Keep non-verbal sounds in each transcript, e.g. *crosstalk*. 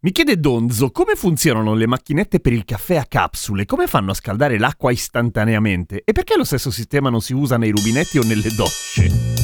Mi chiede Donzo come funzionano le macchinette per il caffè a capsule, come fanno a scaldare l'acqua istantaneamente e perché lo stesso sistema non si usa nei rubinetti o nelle docce.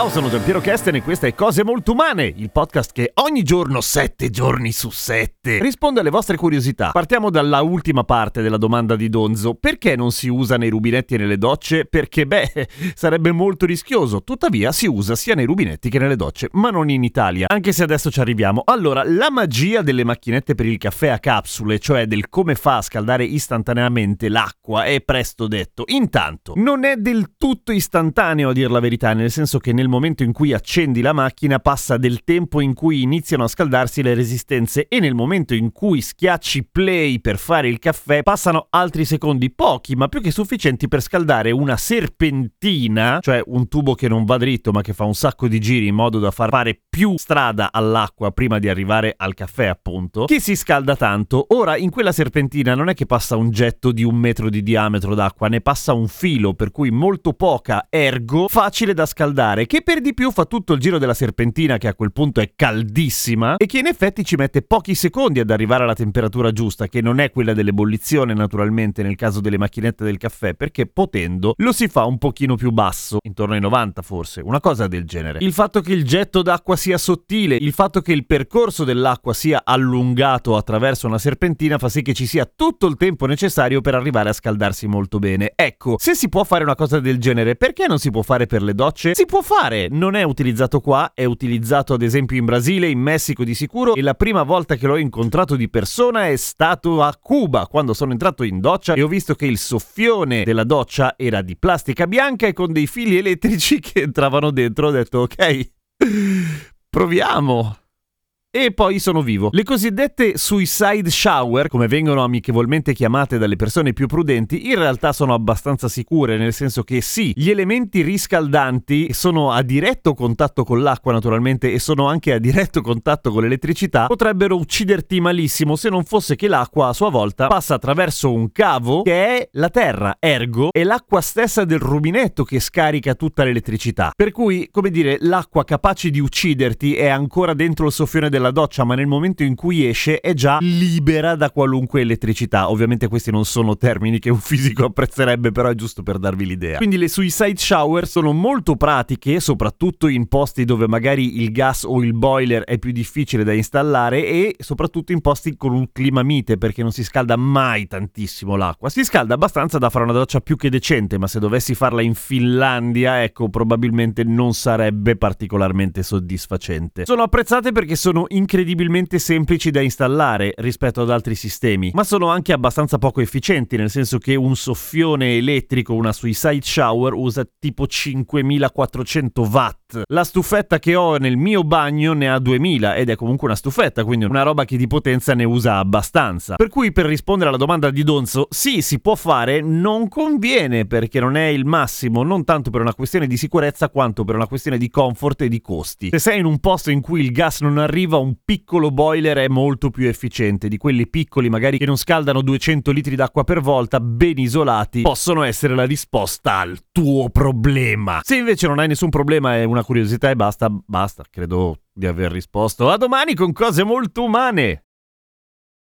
Ciao, sono Giampiero Kesten e questa è Cose Molto Umane, il podcast che ogni giorno, sette giorni su sette, risponde alle vostre curiosità. Partiamo dalla ultima parte della domanda di Donzo. Perché non si usa nei rubinetti e nelle docce? Perché, beh, *laughs* sarebbe molto rischioso. Tuttavia si usa sia nei rubinetti che nelle docce, ma non in Italia, anche se adesso ci arriviamo. Allora, la magia delle macchinette per il caffè a capsule, cioè del come fa a scaldare istantaneamente l'acqua, è presto detto. Intanto, non è del tutto istantaneo a dir la verità, nel senso che nel momento in cui accendi la macchina passa del tempo in cui iniziano a scaldarsi le resistenze e nel momento in cui schiacci play per fare il caffè passano altri secondi, pochi ma più che sufficienti per scaldare una serpentina, cioè un tubo che non va dritto ma che fa un sacco di giri in modo da far fare più strada all'acqua prima di arrivare al caffè appunto, che si scalda tanto. Ora in quella serpentina non è che passa un getto di un metro di diametro d'acqua, ne passa un filo per cui molto poca, ergo facile da scaldare che per di più fa tutto il giro della serpentina che a quel punto è caldissima e che in effetti ci mette pochi secondi ad arrivare alla temperatura giusta, che non è quella dell'ebollizione naturalmente nel caso delle macchinette del caffè, perché potendo lo si fa un pochino più basso, intorno ai 90 forse, una cosa del genere. Il fatto che il getto d'acqua sia sottile, il fatto che il percorso dell'acqua sia allungato attraverso una serpentina fa sì che ci sia tutto il tempo necessario per arrivare a scaldarsi molto bene. Ecco, se si può fare una cosa del genere, perché non si può fare per le docce? Si può fare non è utilizzato qua, è utilizzato ad esempio in Brasile, in Messico di sicuro e la prima volta che l'ho incontrato di persona è stato a Cuba, quando sono entrato in doccia e ho visto che il soffione della doccia era di plastica bianca e con dei fili elettrici *laughs* che entravano dentro, ho detto ok, proviamo. E poi sono vivo. Le cosiddette suicide shower, come vengono amichevolmente chiamate dalle persone più prudenti, in realtà sono abbastanza sicure, nel senso che sì, gli elementi riscaldanti sono a diretto contatto con l'acqua naturalmente e sono anche a diretto contatto con l'elettricità, potrebbero ucciderti malissimo se non fosse che l'acqua a sua volta passa attraverso un cavo che è la terra, ergo è l'acqua stessa del rubinetto che scarica tutta l'elettricità. Per cui, come dire, l'acqua capace di ucciderti è ancora dentro il soffione della della doccia, ma nel momento in cui esce è già libera da qualunque elettricità. Ovviamente questi non sono termini che un fisico apprezzerebbe, però è giusto per darvi l'idea. Quindi le suicide shower sono molto pratiche, soprattutto in posti dove magari il gas o il boiler è più difficile da installare e soprattutto in posti con un clima mite, perché non si scalda mai tantissimo l'acqua. Si scalda abbastanza da fare una doccia più che decente, ma se dovessi farla in Finlandia, ecco, probabilmente non sarebbe particolarmente soddisfacente. Sono apprezzate perché sono incredibilmente semplici da installare rispetto ad altri sistemi, ma sono anche abbastanza poco efficienti, nel senso che un soffione elettrico, una suicide shower, usa tipo 5400 watt. La stufetta che ho nel mio bagno ne ha 2000 ed è comunque una stufetta, quindi una roba che di potenza ne usa abbastanza. Per cui per rispondere alla domanda di Donzo, sì, si può fare, non conviene perché non è il massimo, non tanto per una questione di sicurezza quanto per una questione di comfort e di costi. Se sei in un posto in cui il gas non arriva, un piccolo boiler è molto più efficiente di quelli piccoli, magari che non scaldano 200 litri d'acqua per volta, ben isolati, possono essere la risposta al tuo problema. Se invece non hai nessun problema, è una curiosità e basta, basta, credo di aver risposto. A domani con cose molto umane.